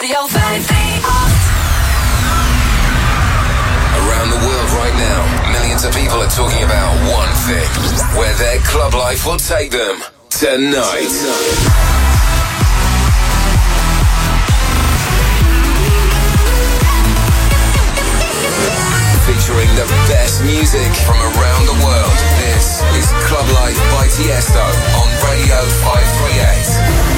Radio 538. Around the world right now, millions of people are talking about one thing. Where their club life will take them tonight. Featuring the best music from around the world. This is Club Life by Tiesto on Radio 538.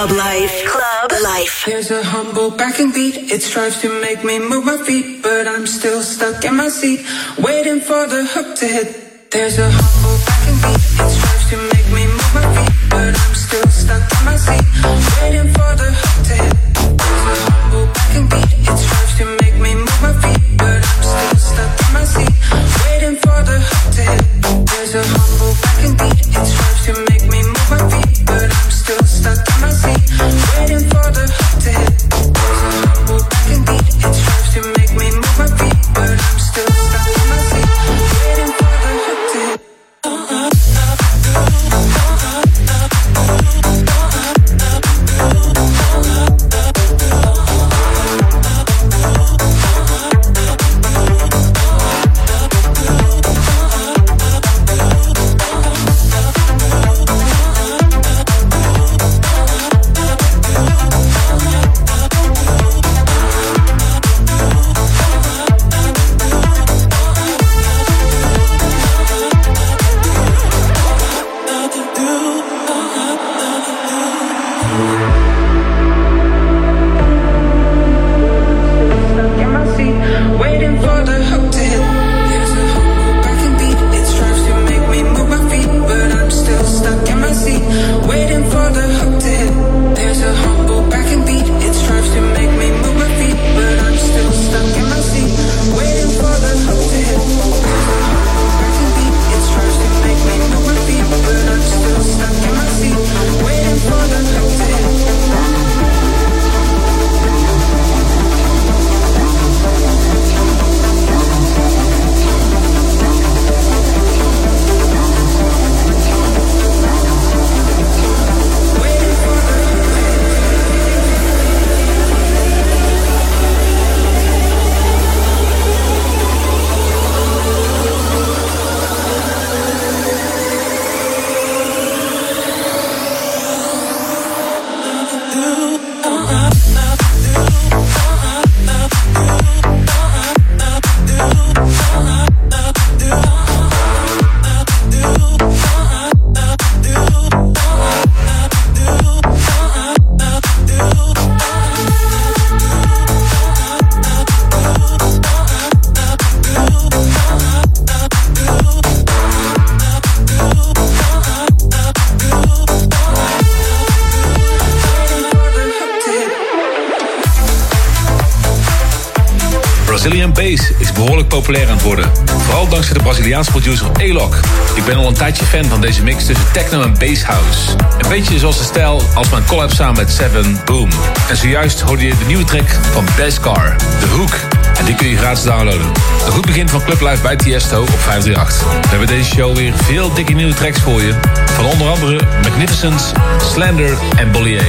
Club life. Club life. There's a humble backing beat. It strives to make me move my feet, but I'm still stuck in my seat, waiting for the hook to hit. There's a humble backing beat. It strives to make me move my feet, but I'm still stuck in my seat, waiting for the hook to hit. There's a humble backing beat. It strives to make me move my feet, but I'm still stuck in my seat, Bass is behoorlijk populair aan het worden. Vooral dankzij de Braziliaanse producer Alok. Ik ben al een tijdje fan van deze mix tussen techno en bass house. Een beetje zoals de stijl als mijn collab samen met Seven Boom. En zojuist hoorde je de nieuwe track van Beskar, The Hook. En die kun je gratis downloaden. De Hook begint van Club Live bij Tiesto op 538. We hebben deze show weer veel dikke nieuwe tracks voor je. Van onder andere Magnificence, Slender en Bollier.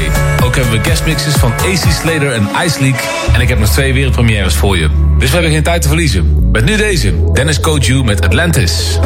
Ook hebben we guestmixes van AC Slater en Ice Leak. En ik heb nog twee wereldpremières voor je. Dus we hebben geen tijd te verliezen. Met nu deze, Dennis Koju met Atlantis.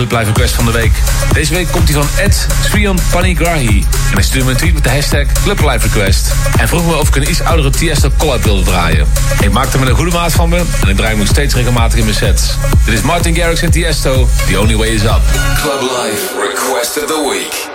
Club Live Request van de week. Deze week komt hij van Ed Srian Panigrahi. En hij stuurde me een tweet met de hashtag Club Live Request. En vroeg me of ik een iets oudere Tiesto collab wilde draaien. Ik maakte me een goede maat van me en ik draai hem nog steeds regelmatig in mijn sets. Dit is Martin Garrix en Tiesto, The Only Way Is Up. Club Live Request of the Week.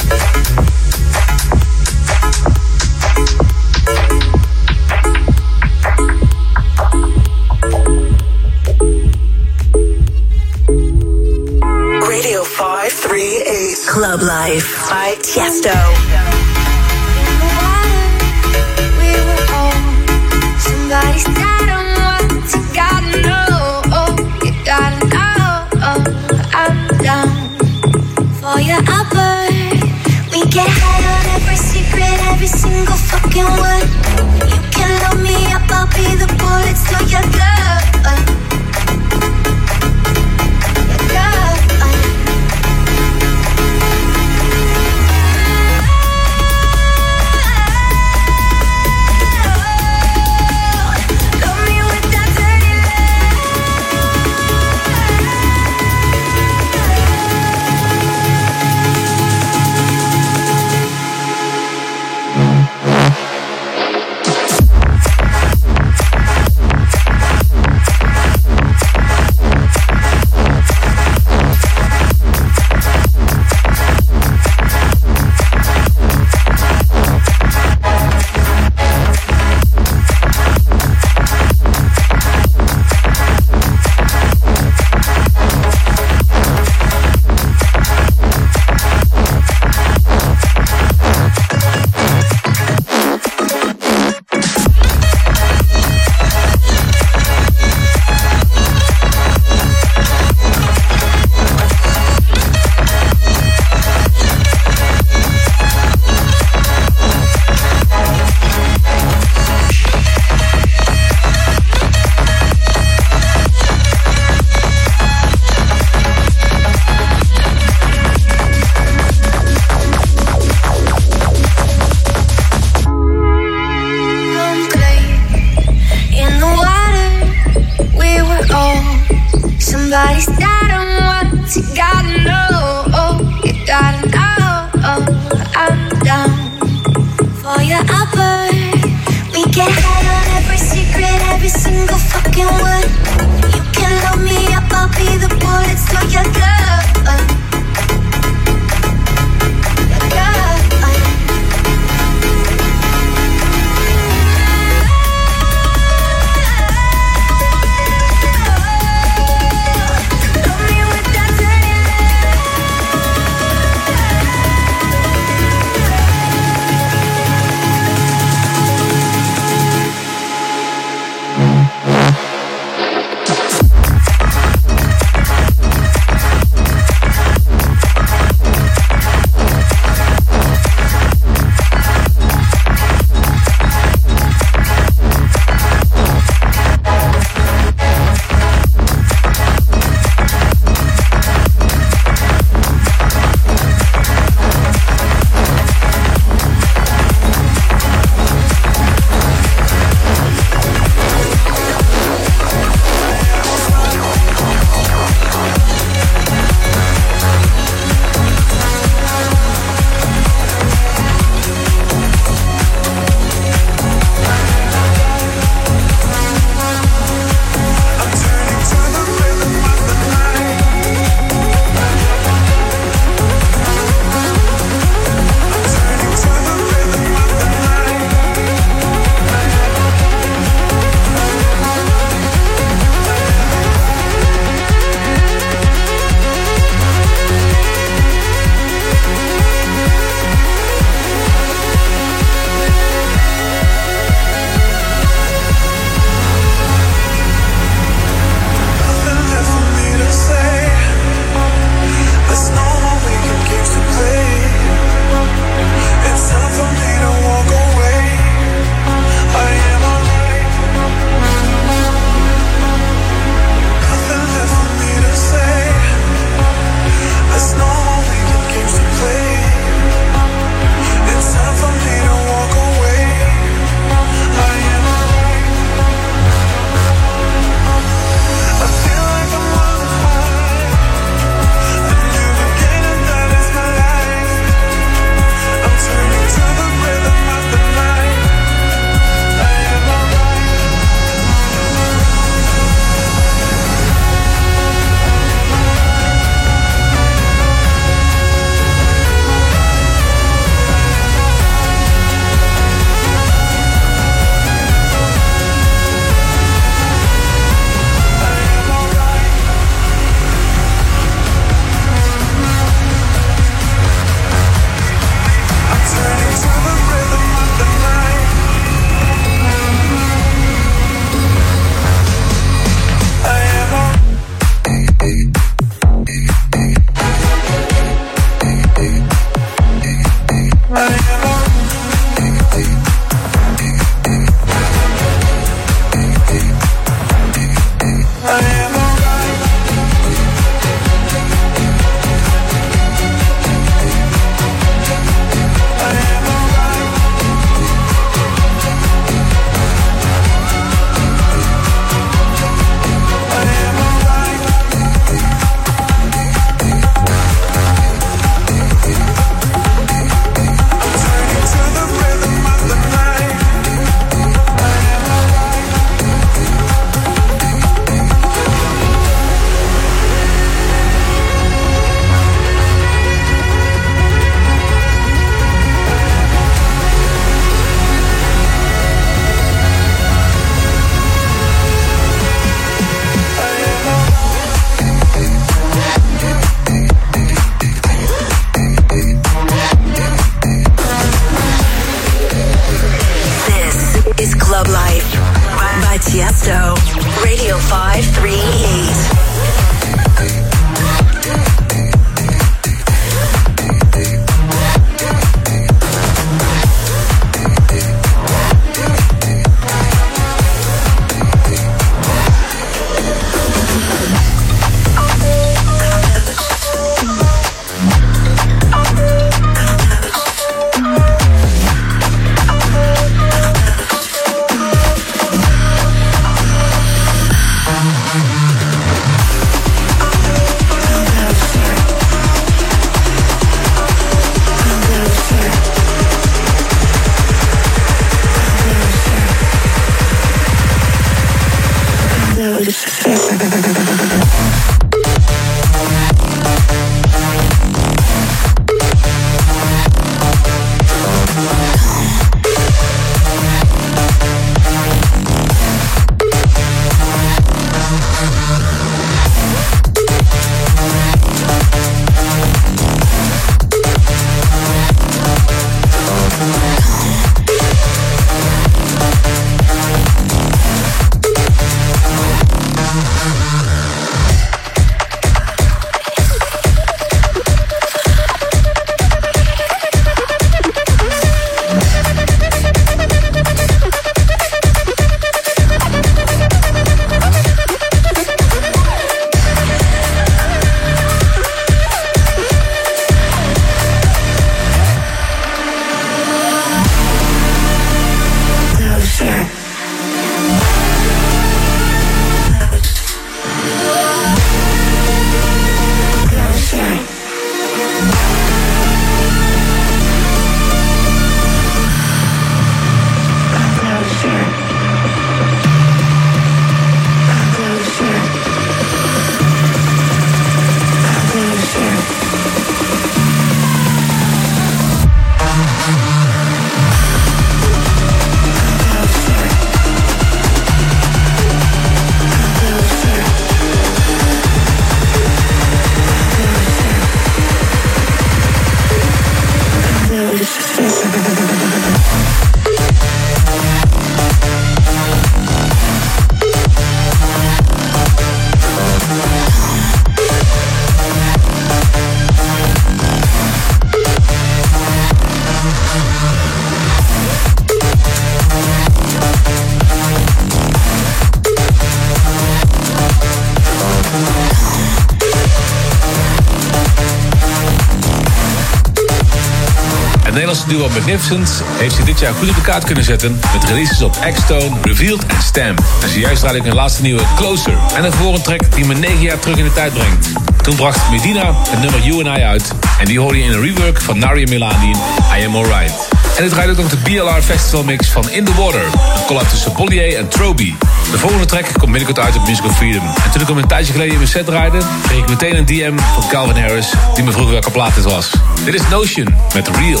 Magnificent heeft zich dit jaar goed op de kunnen zetten... met releases op X-Tone, Revealed en Stamp. En zojuist draaide ik hun laatste nieuwe Closer. En een een track die me negen jaar terug in de tijd brengt. Toen bracht Medina het nummer You and I uit... en die hoorde je in een rework van Naria Milani I Am Alright. En het draait ook nog de BLR Festival mix van In The Water. Een collab tussen Bollier en Troby. De volgende track komt binnenkort uit op Musical Freedom. En toen ik hem een tijdje geleden in mijn set draaide... kreeg ik meteen een DM van Calvin Harris... die me vroeg welke plaat dit was. Dit is Notion met Real.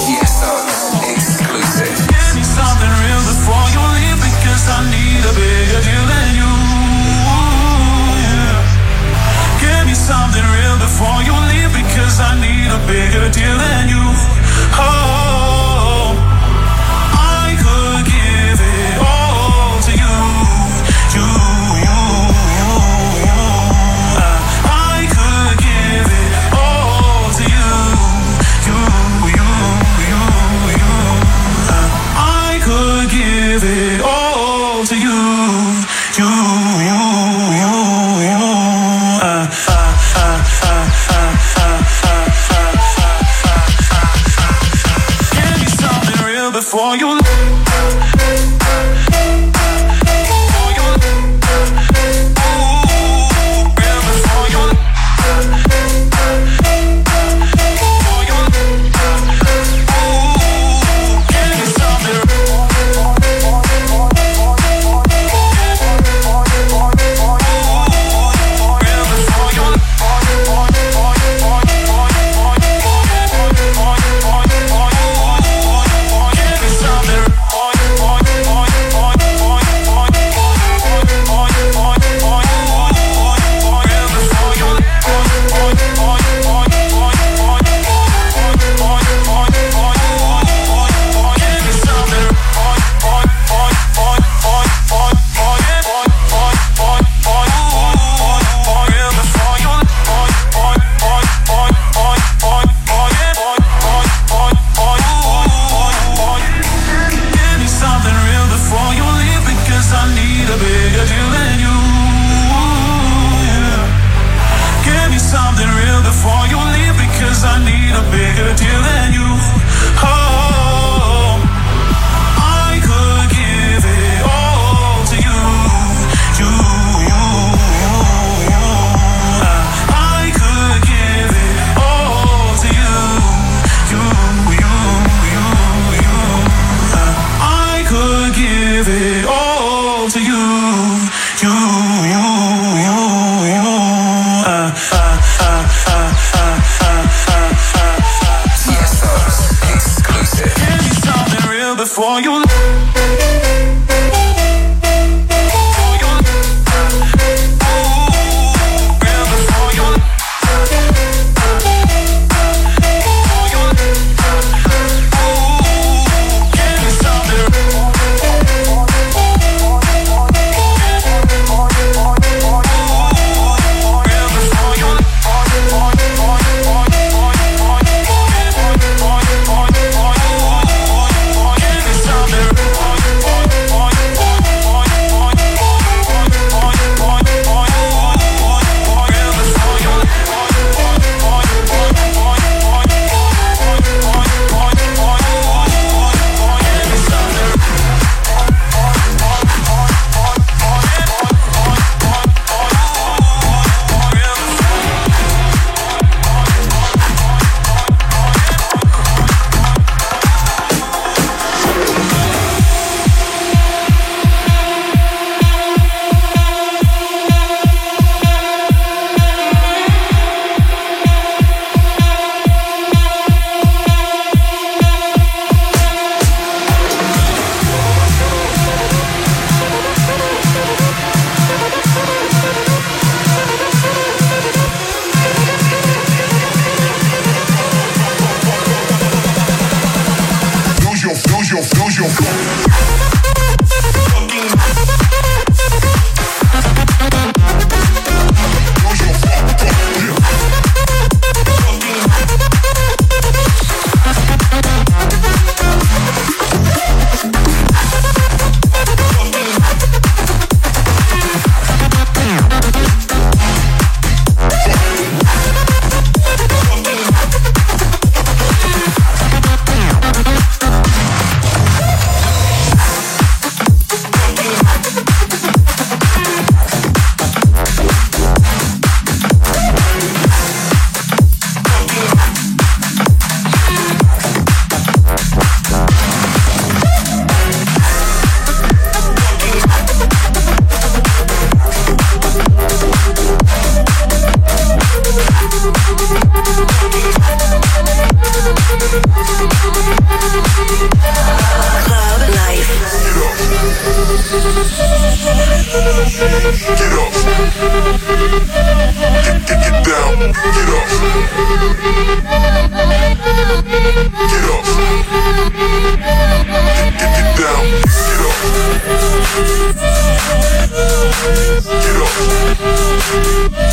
Give me something real before you leave because I need a bigger deal Get up.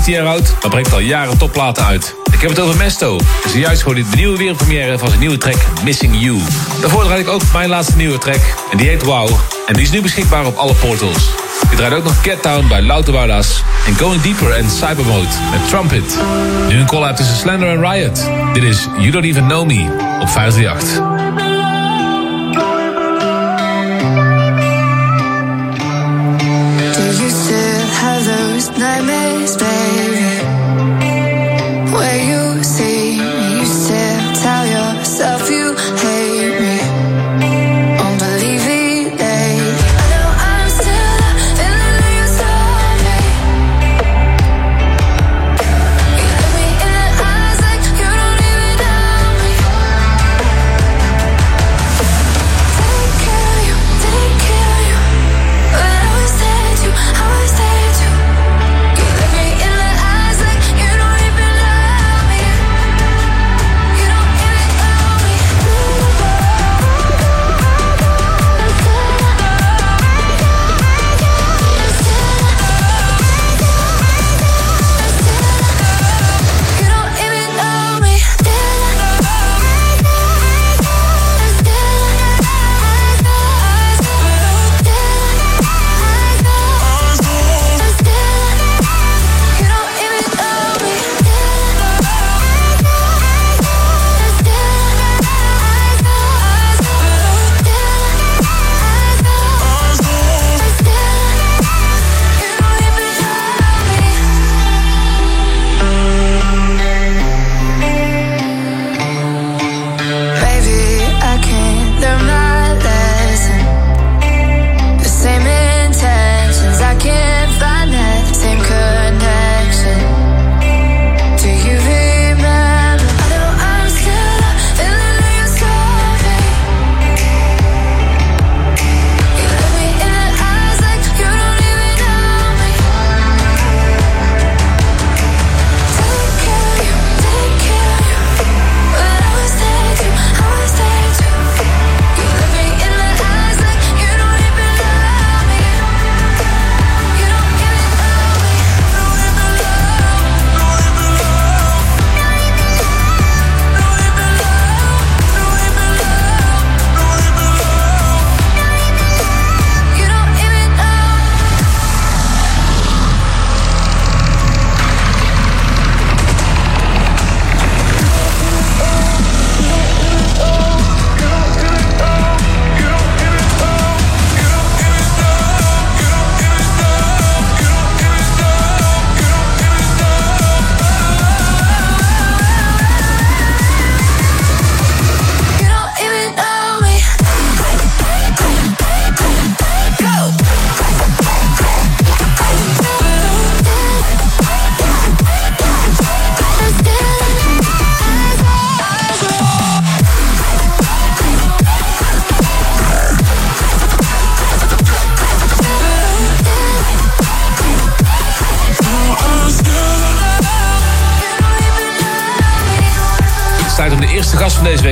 Is 19 jaar oud, maar brengt al jaren topplaten uit. Ik heb het over Mesto. Zojuist hoorde hij de nieuwe wereldpremière van zijn nieuwe track Missing You. Daarvoor draai ik ook mijn laatste nieuwe track. En die heet Wow. En die is nu beschikbaar op alle portals. Ik draait ook nog Get Down bij Louter Wardas. En Going Deeper en Cybermode met Trumpet. Nu een call-out tussen Slender en Riot. Dit is You Don't Even Know Me op 538.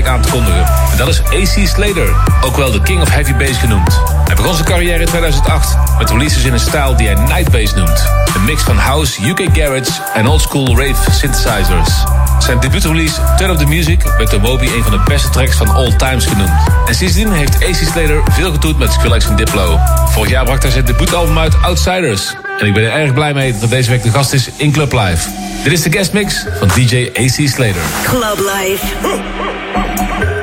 Aan te kondigen. En dat is AC Slater, ook wel de King of Heavy Bass genoemd. Hij begon zijn carrière in 2008 met releases in een stijl die hij Night Bass noemt. Een mix van house, UK garage en oldschool rave synthesizers. Zijn debuutrelease Turn Up The Music werd door Moby een van de beste tracks van all times genoemd. En sindsdien heeft AC Slater veel getoet met Skrillex en Diplo. Vorig jaar bracht hij zijn debuutalbum uit Outsiders. En ik ben er erg blij mee dat deze week de gast is in Club Live. Dit is de guestmix van DJ AC Slater. Club Life. Yeah.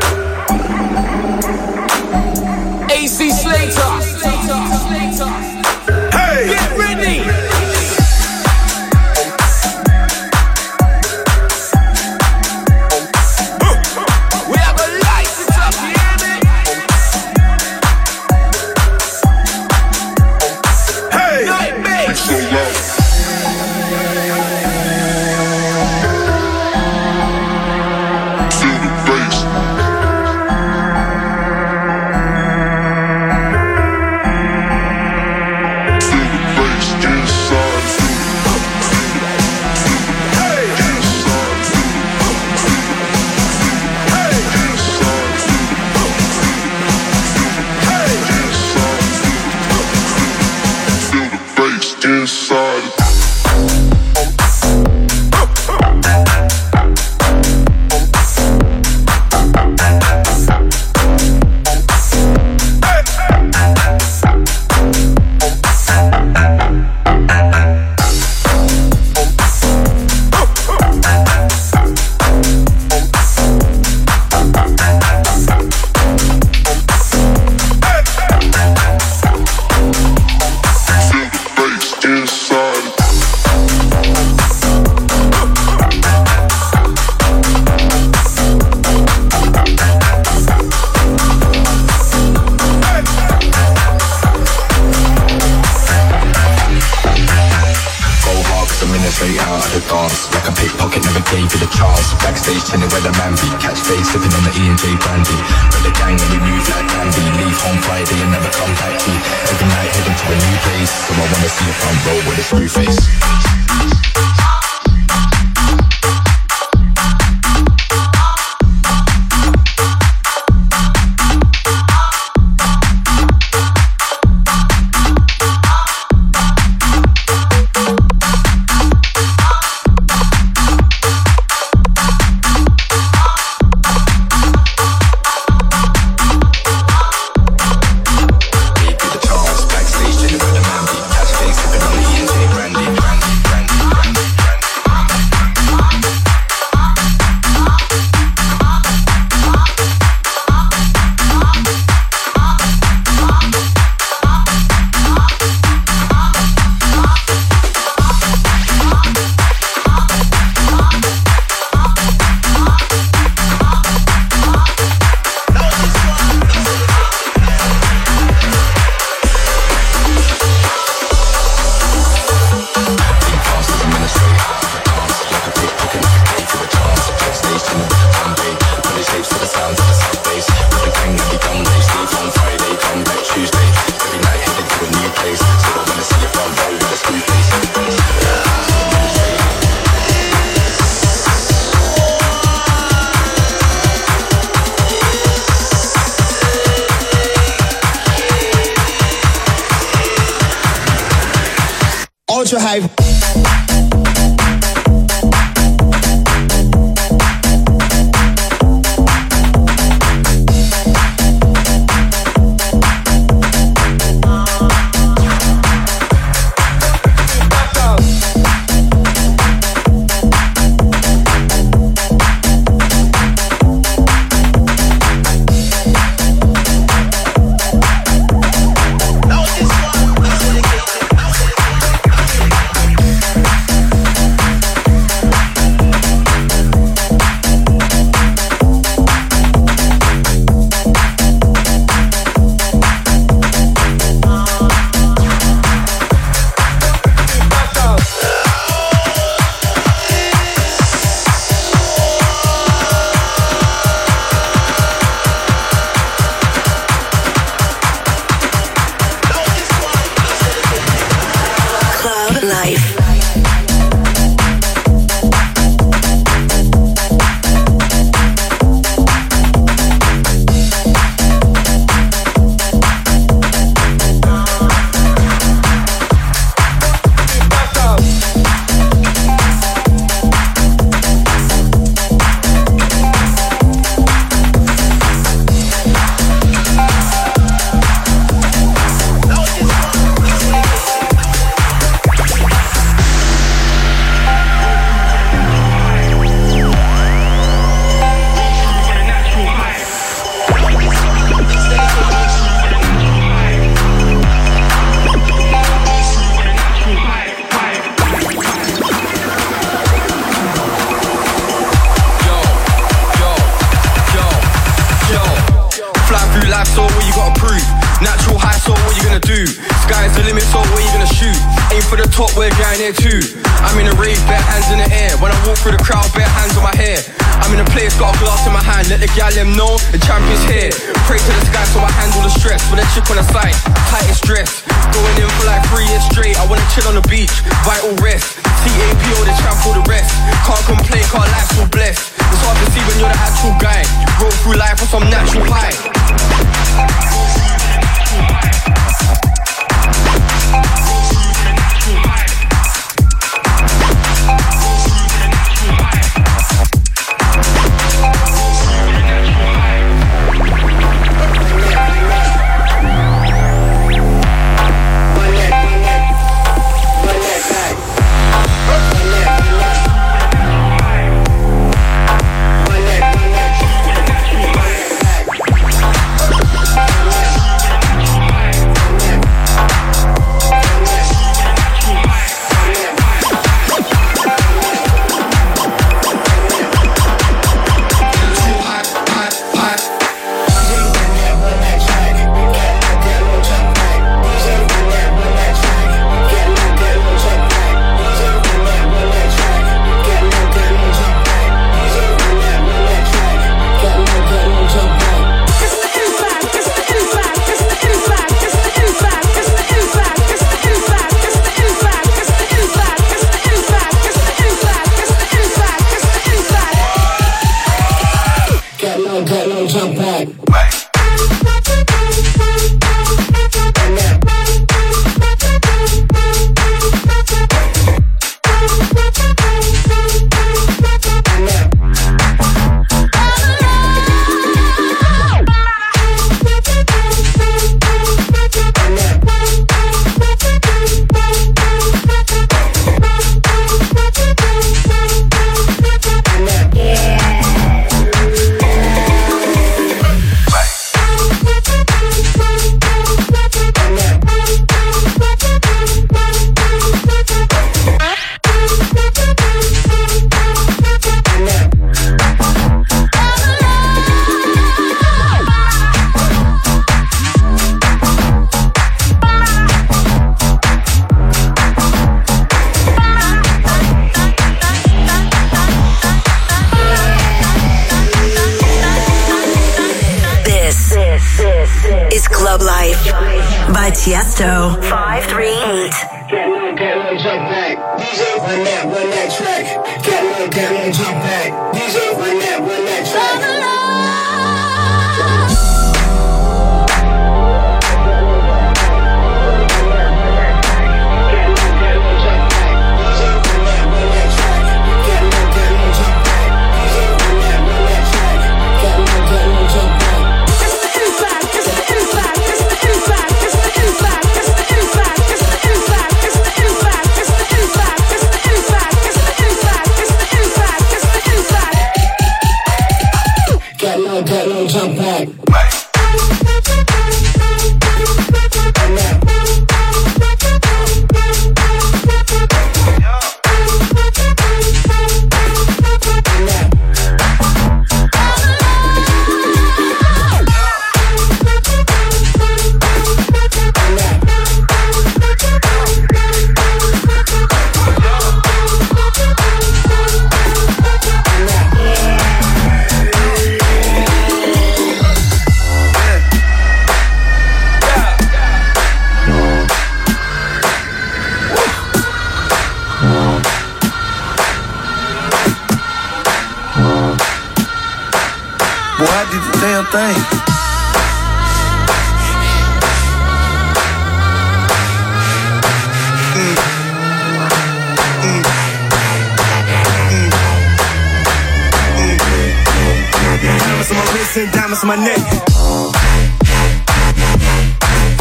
And diamonds on my neck.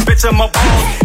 Bitch, I'm a ball.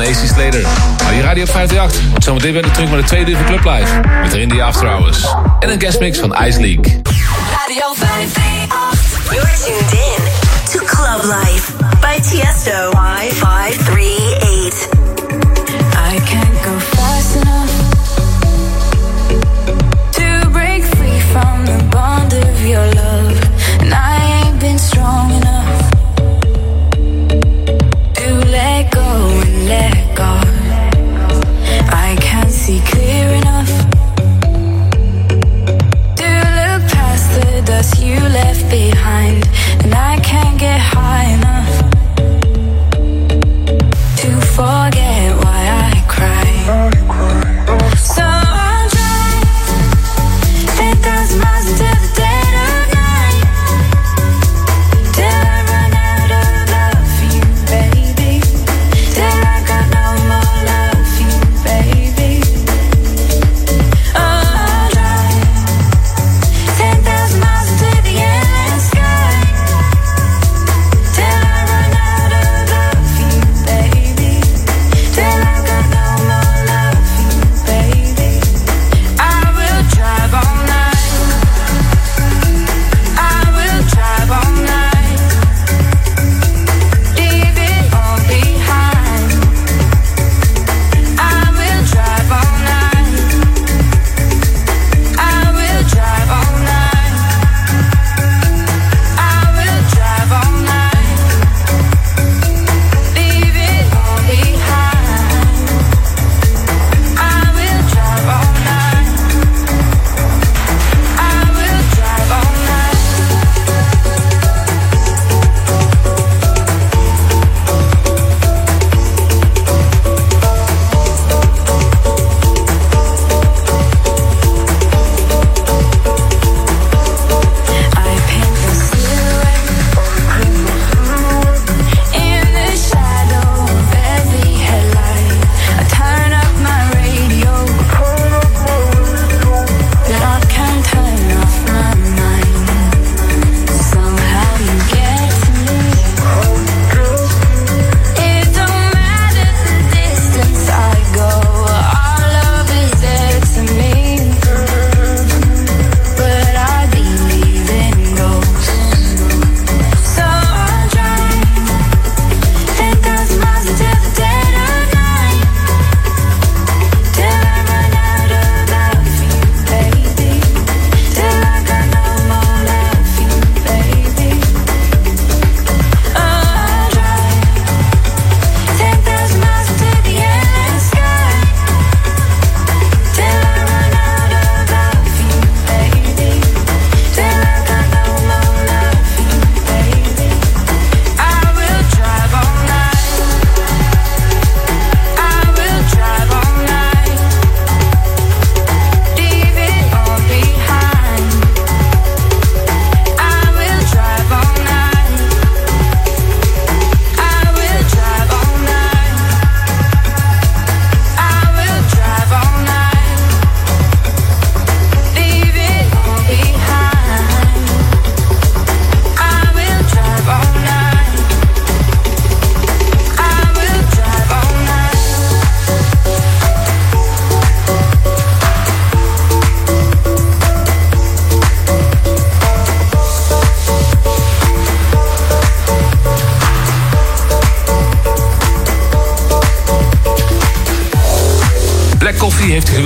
AC Slater. Hou je radio op 538. Wordt zometeen weer terug met de tweede uur van Club Live. Met erin die After Hours. En een guest mix van Ice League. Radio 538. You're tuned in to Club Life by Tiesto. 53.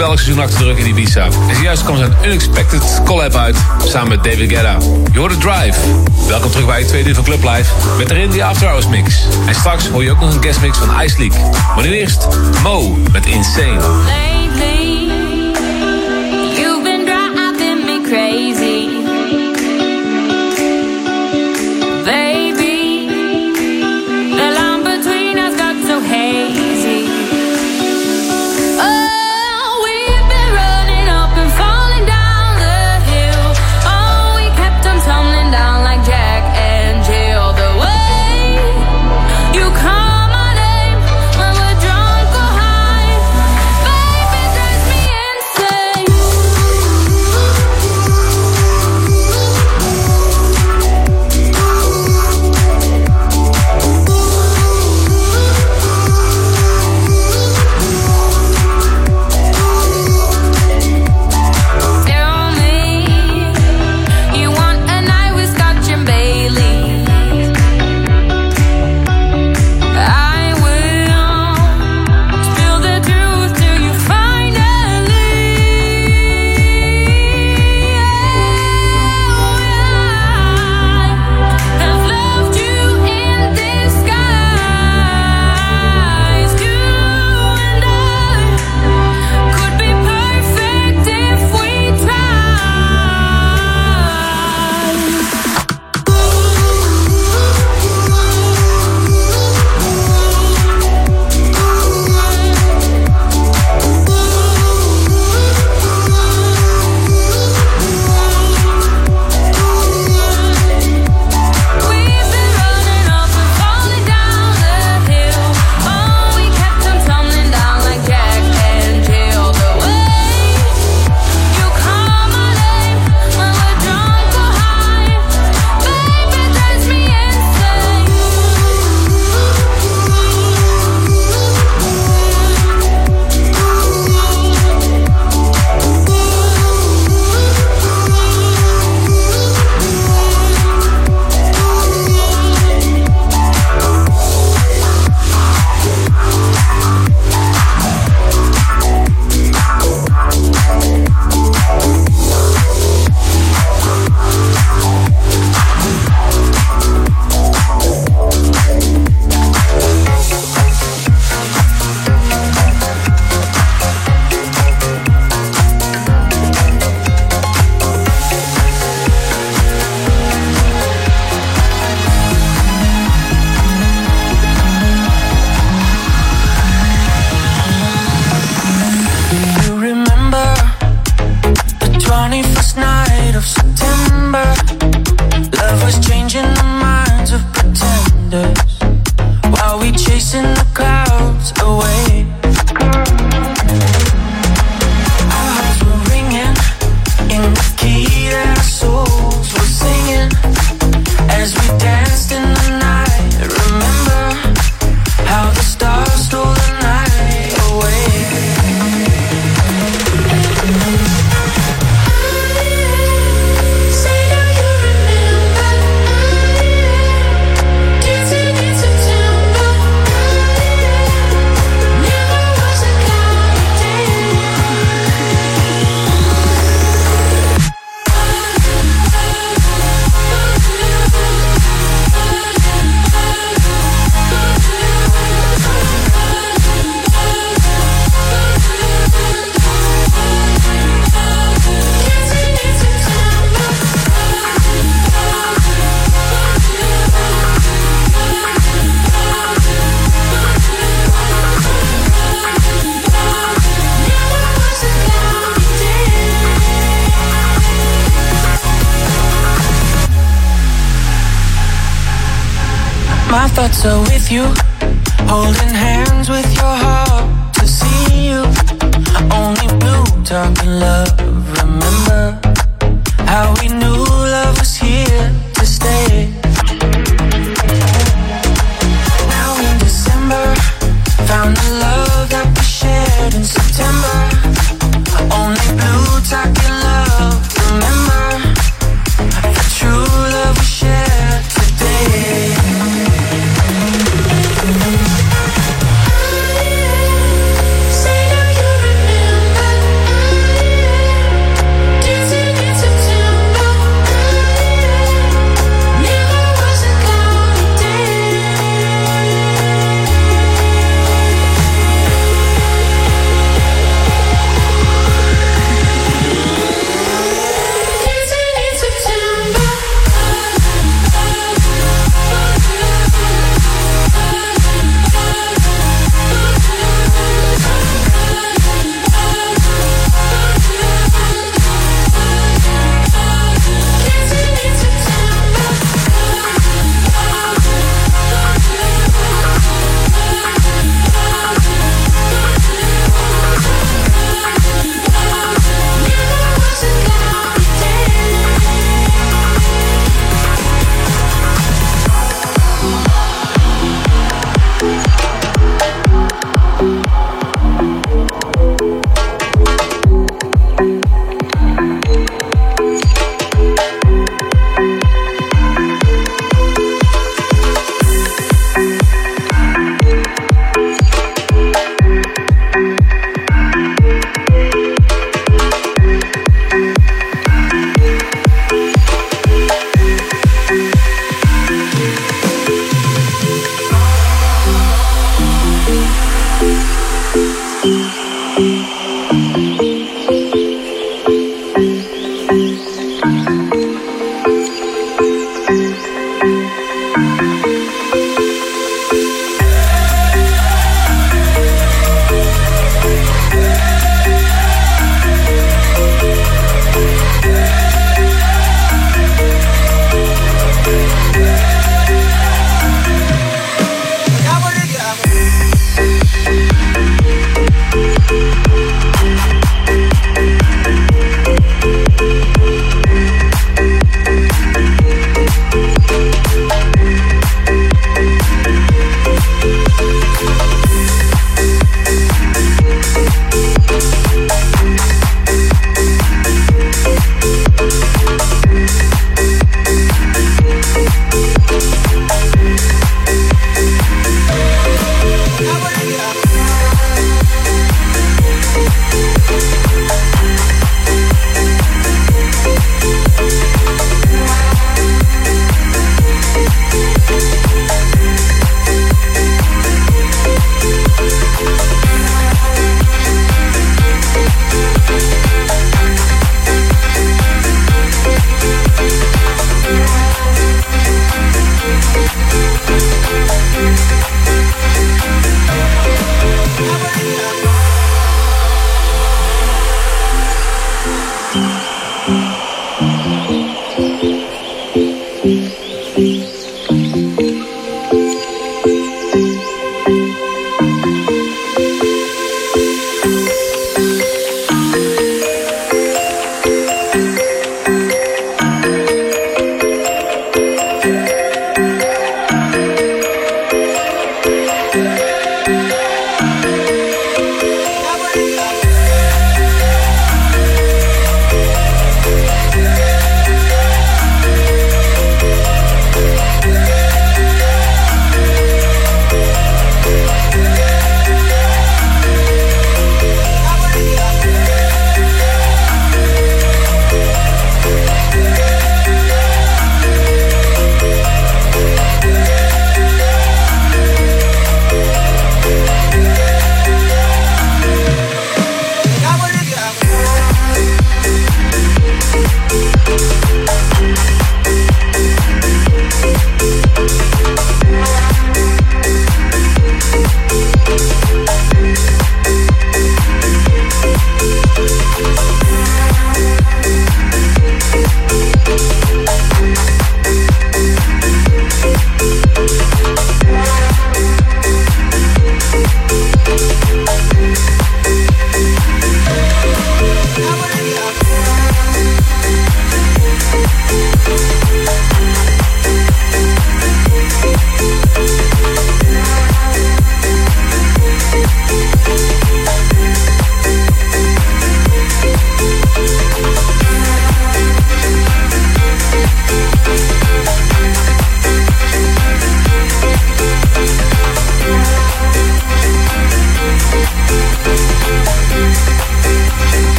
welk achter terug in die visa? En zojuist kwam zijn Unexpected collab uit, samen met David Guetta. Je the Drive. Welkom terug bij het tweede uur van Club Live, met erin de After Hours mix. En straks hoor je ook nog een guest mix van Ice League. Maar nu eerst Mo met Insane.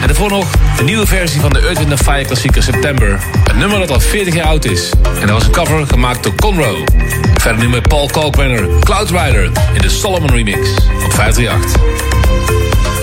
En daarvoor nog een nieuwe versie van de Earth Wind Fire klassieker September. Een nummer dat al 40 jaar oud is. En dat was een cover gemaakt door Conroe. Verder nu met Paul Kalkbrenner, Cloud Rider in de Solomon remix op 538.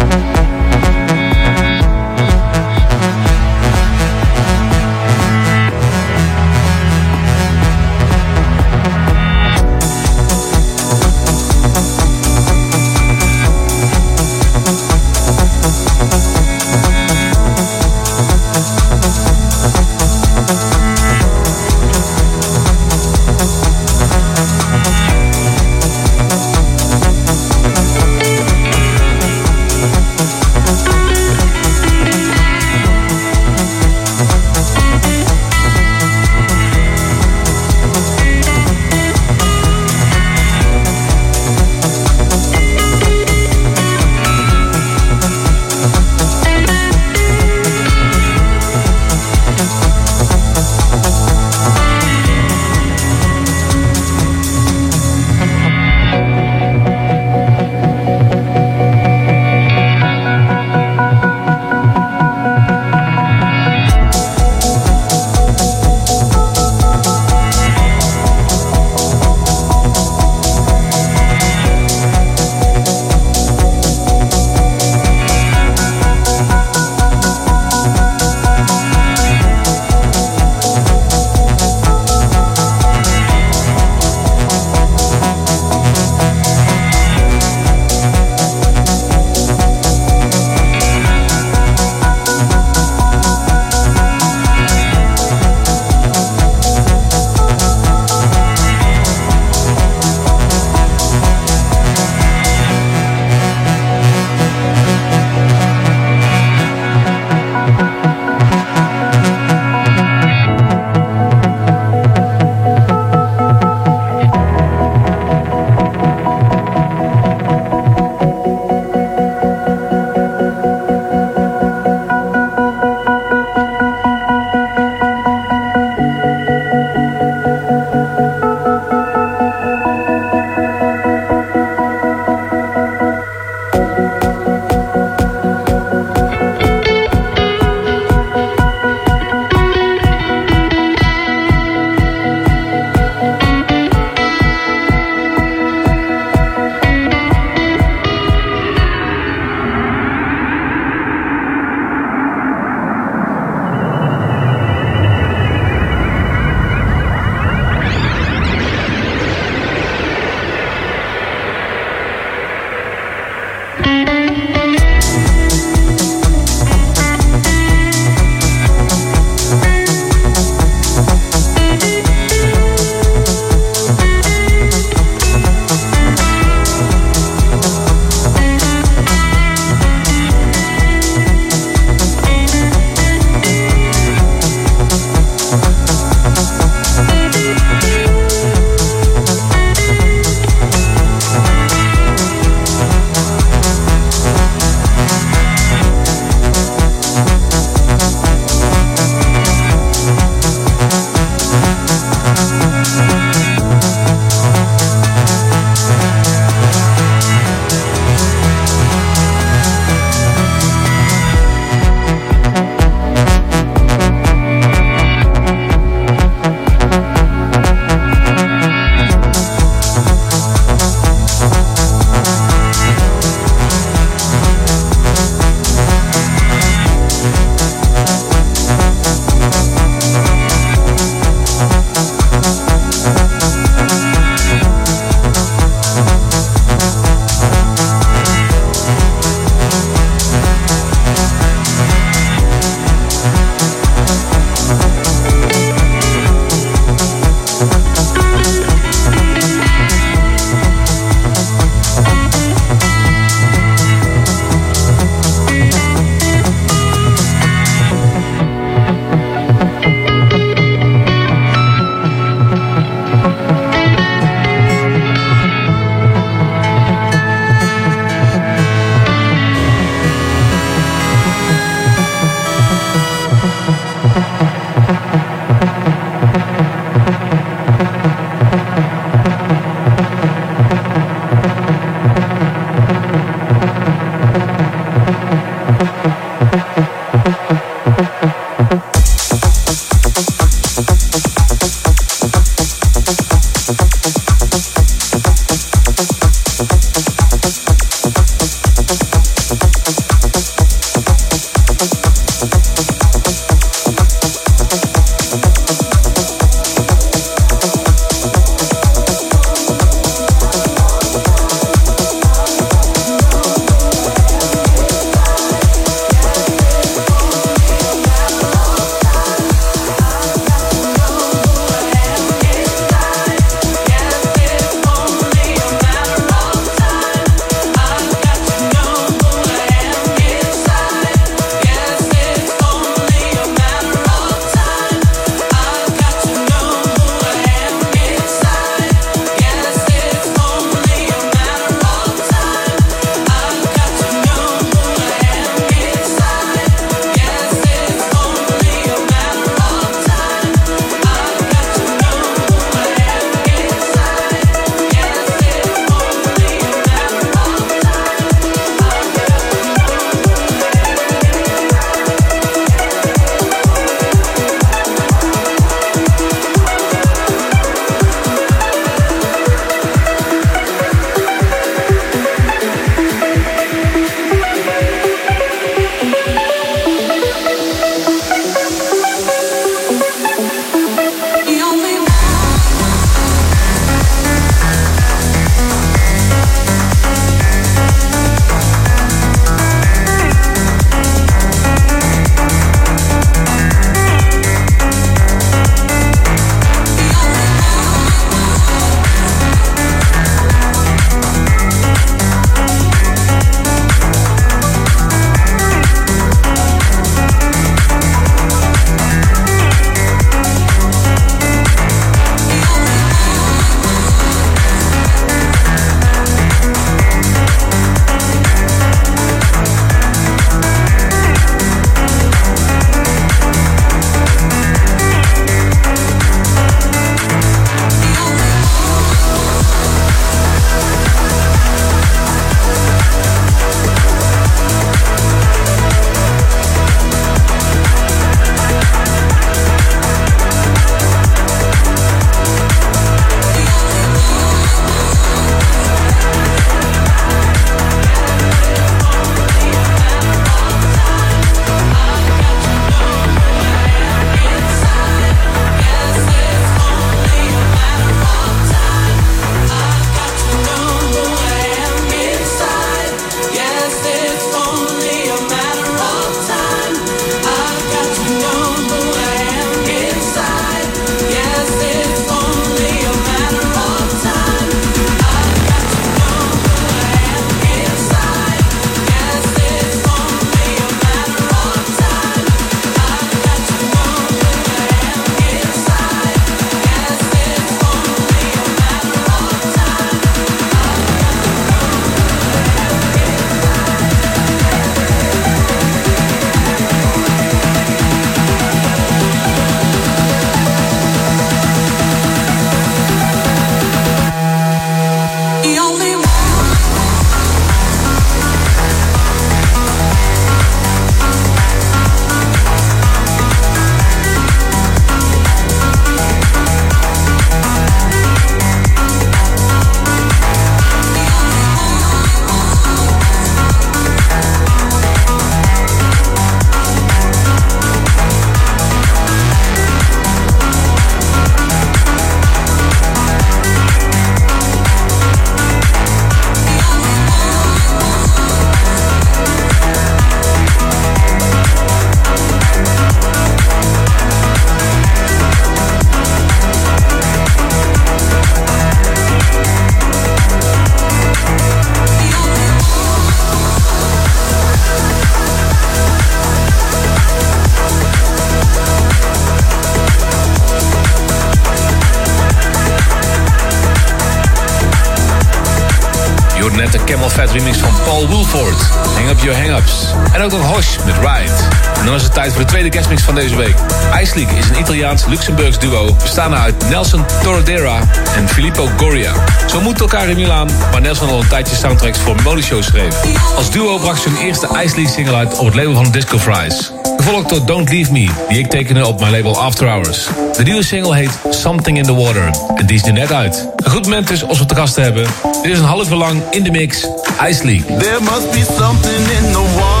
Fat remix van Paul Woolford. Hang Up Your Hang-Ups. En ook nog Hosh met Ride. En dan is het tijd voor de tweede guestmix van deze week. Ice is een Italiaans-Luxemburgs duo... bestaande uit Nelson Torredera en Filippo Goria. Ze ontmoeten elkaar in Milaan, waar Nelson al een tijdje soundtracks voor Show schreef. Als duo bracht ze hun eerste Ice League single uit op het label van Disco Fries. Gevolgd door Don't Leave Me, die ik tekende op mijn label After Hours. De nieuwe single heet Something in the Water en die is er net uit. Een goed moment dus als we te gast hebben. Dit is een half uur lang in de mix, Ice. There must be something in the water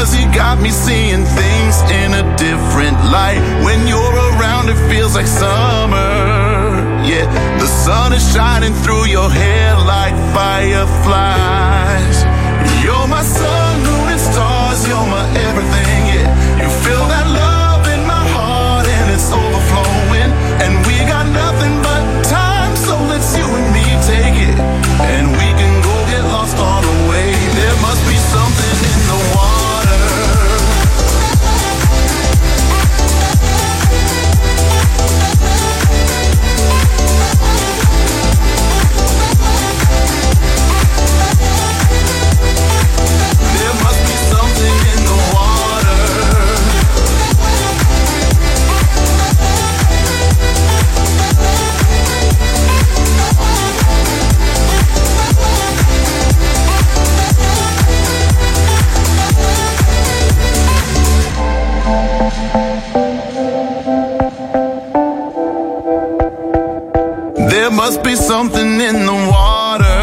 Because you got me seeing things in a different light. When you're around it feels like summer. Yeah, the sun is shining through your hair like fireflies. You're my sun, something in the water.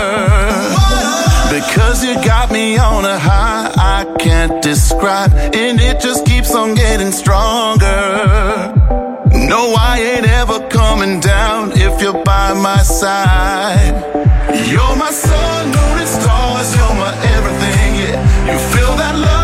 Because you got me on a high I can't describe. And it just keeps on getting stronger. No, I ain't ever coming down if you're by my side. You're my sun, moon, and stars. You're my everything, yeah. You feel that love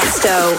Tiesto.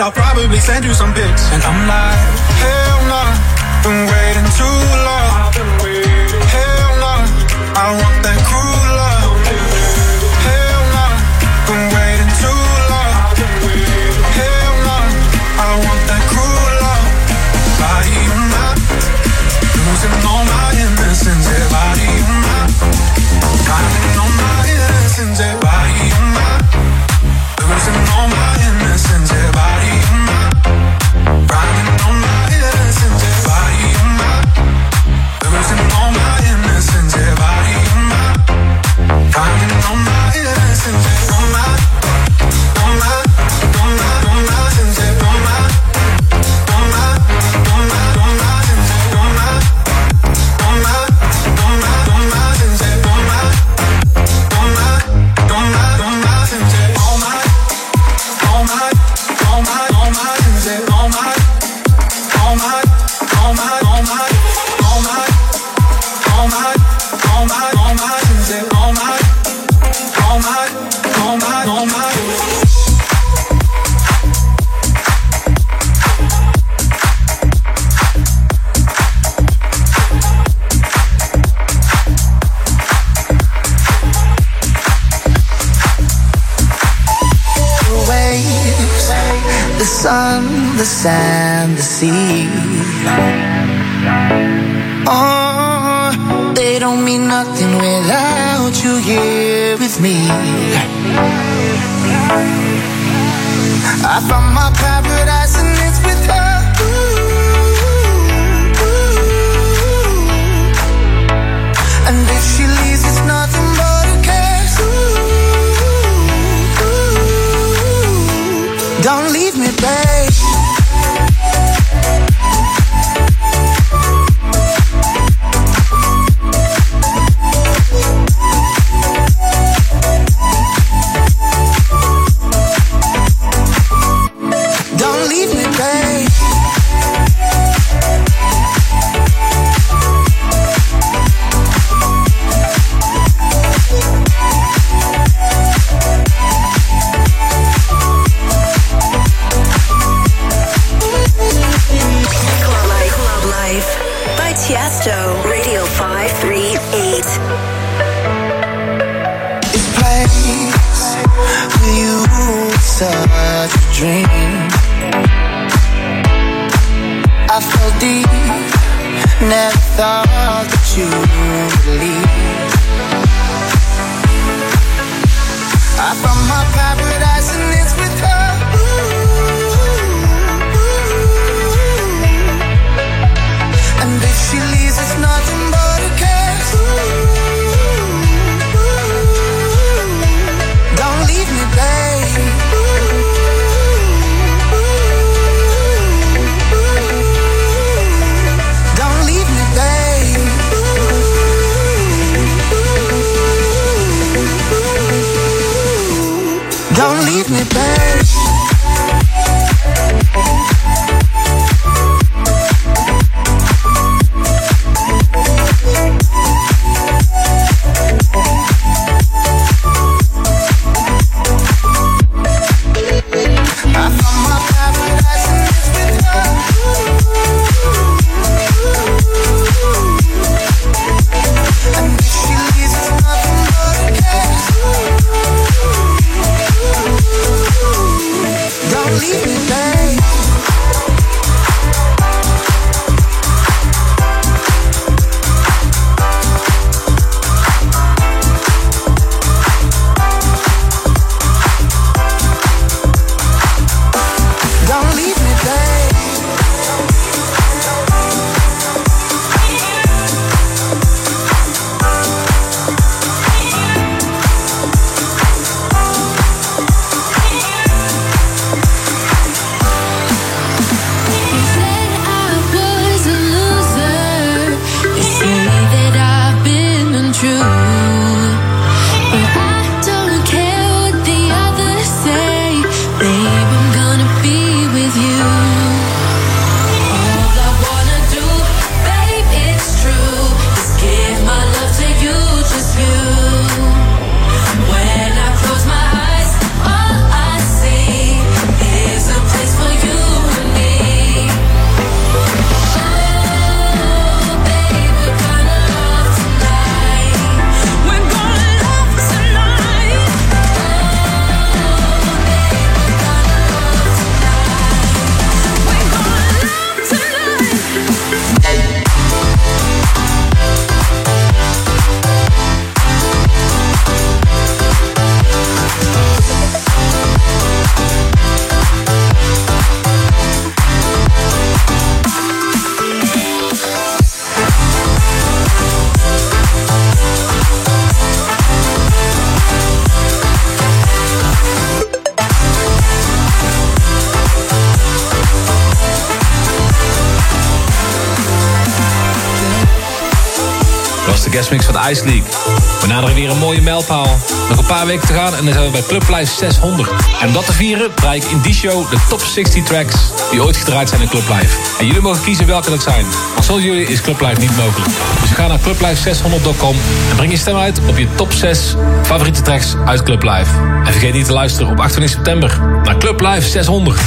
I'll probably send you some pics. And I'm like, hell nah, been waiting too long. never thought that you We naderen weer een mooie mijlpaal. Nog een paar weken te gaan en dan zijn we bij Club Live 600. En om dat te vieren draai ik in die show de top 60 tracks die ooit gedraaid zijn in Club Live. En jullie mogen kiezen welke dat zijn. Want zonder jullie is Club Live niet mogelijk. Dus ga naar clublive600.com en breng je stem uit op je top 6 favoriete tracks uit Club Live. En vergeet niet te luisteren op 28 september naar Club Live 600.